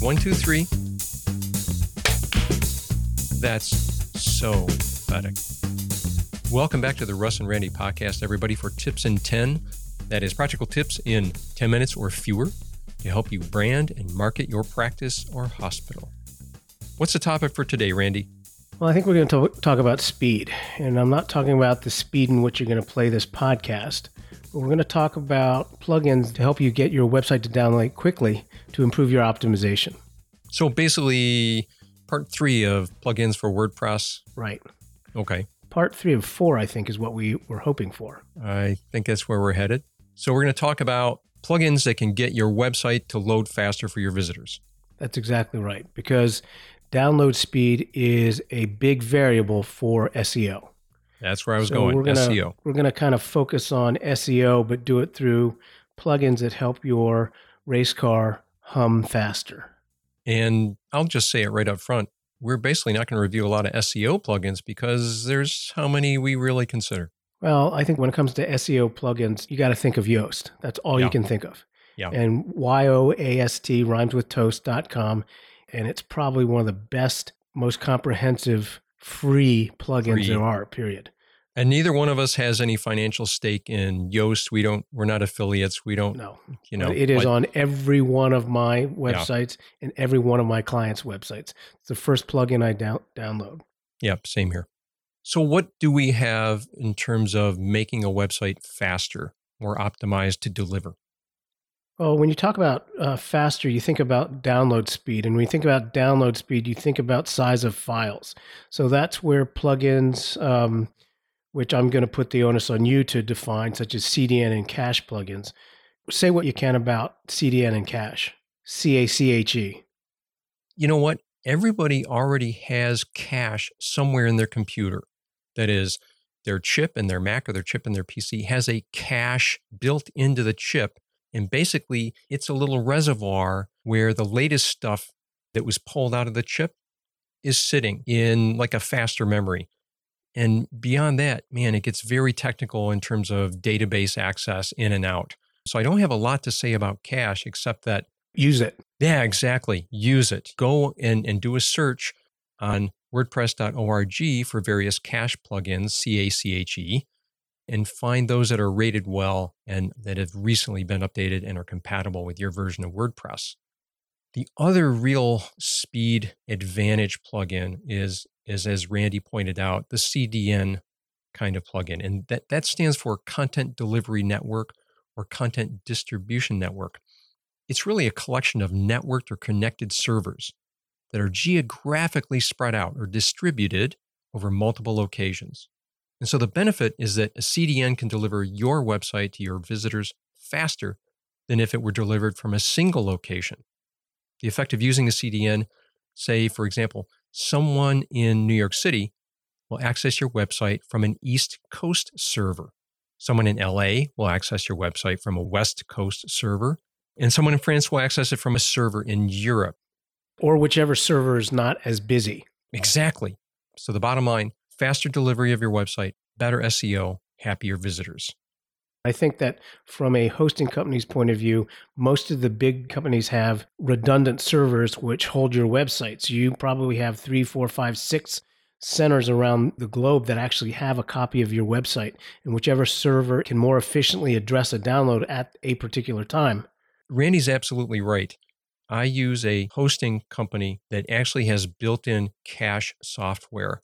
One, two, three. That's so pathetic. Welcome back to the Russ and Randy podcast, everybody, for Tips in 10. That is practical tips in 10 minutes or fewer to help you brand and market your practice or hospital. What's the topic for today, Randy? Well, I think we're going to talk about speed. And I'm not talking about the speed in which you're going to play this podcast. We're going to talk about plugins to help you get your website to download quickly to improve your optimization. So basically, part three of plugins for WordPress. Right. Okay. Part three of four, I think, is what we were hoping for. I think that's where we're headed. So we're going to talk about plugins that can get your website to load faster for your visitors. That's exactly right. Because download speed is a big variable for SEO. That's where I was so going. We're gonna, SEO. We're going to kind of focus on SEO, but do it through plugins that help your race car hum faster. And I'll just say it right up front. We're basically not going to review a lot of SEO plugins because there's how many we really consider. Well, I think when it comes to SEO plugins, you got to think of Yoast. That's all yeah. you can think of. Yeah. And Y O A S T rhymes with toast.com. And it's probably one of the best, most comprehensive free plugins free. there are, period. And neither one of us has any financial stake in Yoast. We don't. We're not affiliates. We don't. No. You know, it is on every one of my websites yeah. and every one of my clients' websites. It's the first plugin I down, download. Yep. Same here. So, what do we have in terms of making a website faster, more optimized to deliver? Well, when you talk about uh, faster, you think about download speed. And when you think about download speed, you think about size of files. So that's where plugins, um, which I'm going to put the onus on you to define, such as CDN and cache plugins. Say what you can about CDN and cache. C A C H E. You know what? Everybody already has cache somewhere in their computer. That is, their chip in their Mac or their chip in their PC has a cache built into the chip and basically, it's a little reservoir where the latest stuff that was pulled out of the chip is sitting in like a faster memory. And beyond that, man, it gets very technical in terms of database access in and out. So I don't have a lot to say about cache except that use it. Yeah, exactly. Use it. Go and, and do a search on WordPress.org for various cache plugins, C A C H E, and find those that are rated well and that have recently been updated and are compatible with your version of WordPress. The other real speed advantage plugin is, is as Randy pointed out, the CDN kind of plugin. And that, that stands for Content Delivery Network or Content Distribution Network. It's really a collection of networked or connected servers that are geographically spread out or distributed over multiple locations. And so the benefit is that a CDN can deliver your website to your visitors faster than if it were delivered from a single location. The effect of using a CDN, say, for example, someone in New York City will access your website from an East Coast server. Someone in LA will access your website from a West Coast server. And someone in France will access it from a server in Europe. Or whichever server is not as busy. Exactly. So the bottom line faster delivery of your website, better SEO, happier visitors. I think that from a hosting company's point of view, most of the big companies have redundant servers which hold your websites. You probably have three, four, five, six centers around the globe that actually have a copy of your website, and whichever server can more efficiently address a download at a particular time. Randy's absolutely right. I use a hosting company that actually has built in cache software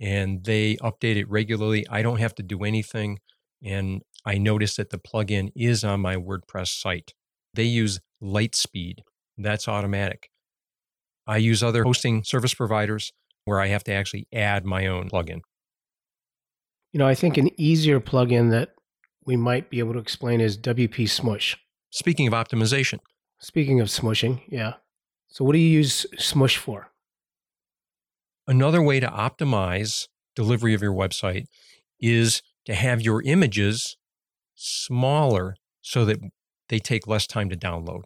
and they update it regularly. I don't have to do anything. And I notice that the plugin is on my WordPress site. They use LiteSpeed, that's automatic. I use other hosting service providers where I have to actually add my own plugin. You know, I think an easier plugin that we might be able to explain is WP Smush. Speaking of optimization. Speaking of smushing, yeah. So, what do you use Smush for? Another way to optimize delivery of your website is to have your images smaller so that they take less time to download.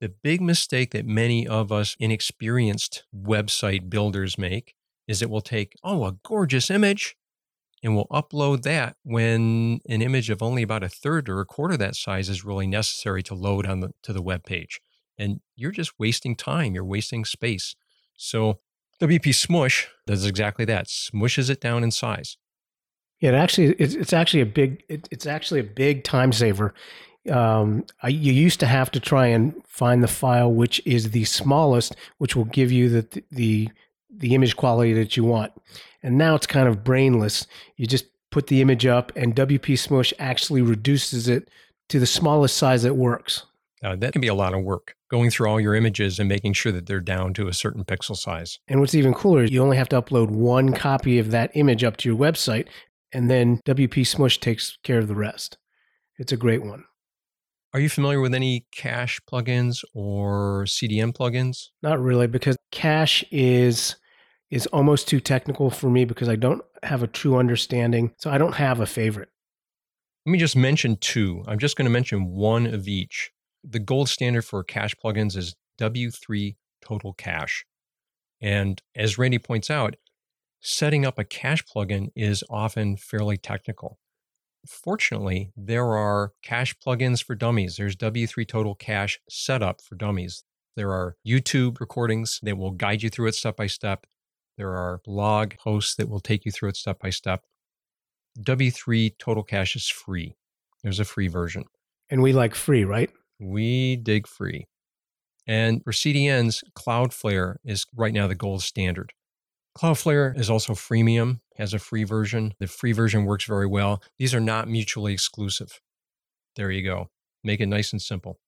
The big mistake that many of us inexperienced website builders make is it will take, oh, a gorgeous image, and we'll upload that when an image of only about a third or a quarter that size is really necessary to load on the, to the web page. and you're just wasting time. You're wasting space. So WP Smush does exactly that. Smushes it down in size. Yeah, it actually it's, it's actually a big it, it's actually a big time saver. Um, I, you used to have to try and find the file which is the smallest, which will give you the the the image quality that you want. And now it's kind of brainless. You just put the image up, and WP Smush actually reduces it to the smallest size that works. Uh, that can be a lot of work going through all your images and making sure that they're down to a certain pixel size. And what's even cooler, is you only have to upload one copy of that image up to your website, and then WP Smush takes care of the rest. It's a great one. Are you familiar with any cache plugins or CDN plugins? Not really, because cache is is almost too technical for me because I don't have a true understanding. So I don't have a favorite. Let me just mention two. I'm just going to mention one of each. The gold standard for cache plugins is W3 Total Cache. And as Randy points out, setting up a cache plugin is often fairly technical. Fortunately, there are cache plugins for dummies. There's W3 Total Cache Setup for dummies. There are YouTube recordings that will guide you through it step by step. There are blog posts that will take you through it step by step. W3 Total Cache is free. There's a free version. And we like free, right? We dig free. And for CDNs, Cloudflare is right now the gold standard. Cloudflare is also freemium, has a free version. The free version works very well. These are not mutually exclusive. There you go. Make it nice and simple.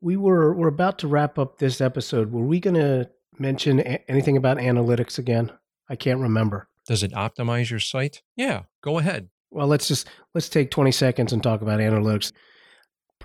We were we're about to wrap up this episode. Were we going to mention a- anything about analytics again? I can't remember. Does it optimize your site? Yeah, go ahead. Well, let's just let's take 20 seconds and talk about analytics.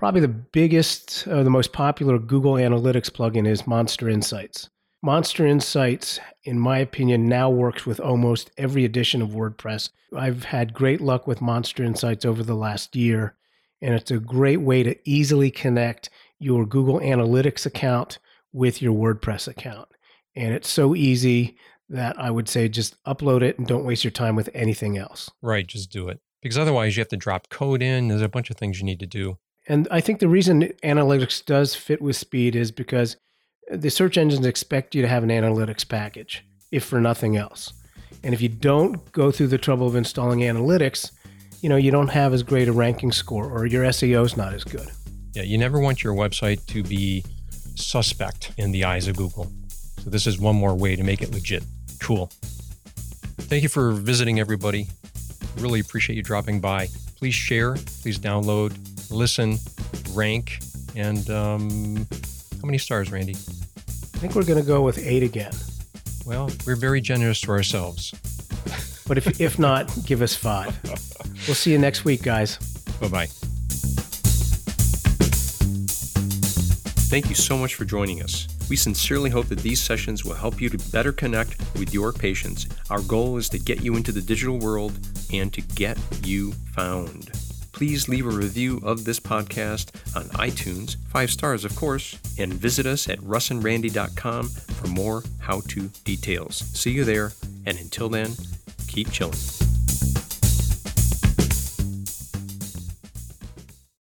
Probably the biggest, uh, the most popular Google Analytics plugin is Monster Insights. Monster Insights, in my opinion, now works with almost every edition of WordPress. I've had great luck with Monster Insights over the last year, and it's a great way to easily connect your Google Analytics account with your WordPress account. And it's so easy that I would say just upload it and don't waste your time with anything else. Right, just do it. Because otherwise, you have to drop code in. There's a bunch of things you need to do. And I think the reason analytics does fit with speed is because the search engines expect you to have an analytics package, if for nothing else. And if you don't go through the trouble of installing analytics, you know, you don't have as great a ranking score or your SEO is not as good. Yeah, you never want your website to be suspect in the eyes of Google. So this is one more way to make it legit. Cool. Thank you for visiting, everybody. Really appreciate you dropping by. Please share, please download, listen, rank, and um, how many stars, Randy? I think we're going to go with eight again. Well, we're very generous to ourselves. But if, if not, give us five. We'll see you next week, guys. Bye bye. Thank you so much for joining us. We sincerely hope that these sessions will help you to better connect with your patients. Our goal is to get you into the digital world and to get you found. Please leave a review of this podcast on iTunes, five stars, of course, and visit us at russandrandy.com for more how to details. See you there, and until then, keep chilling.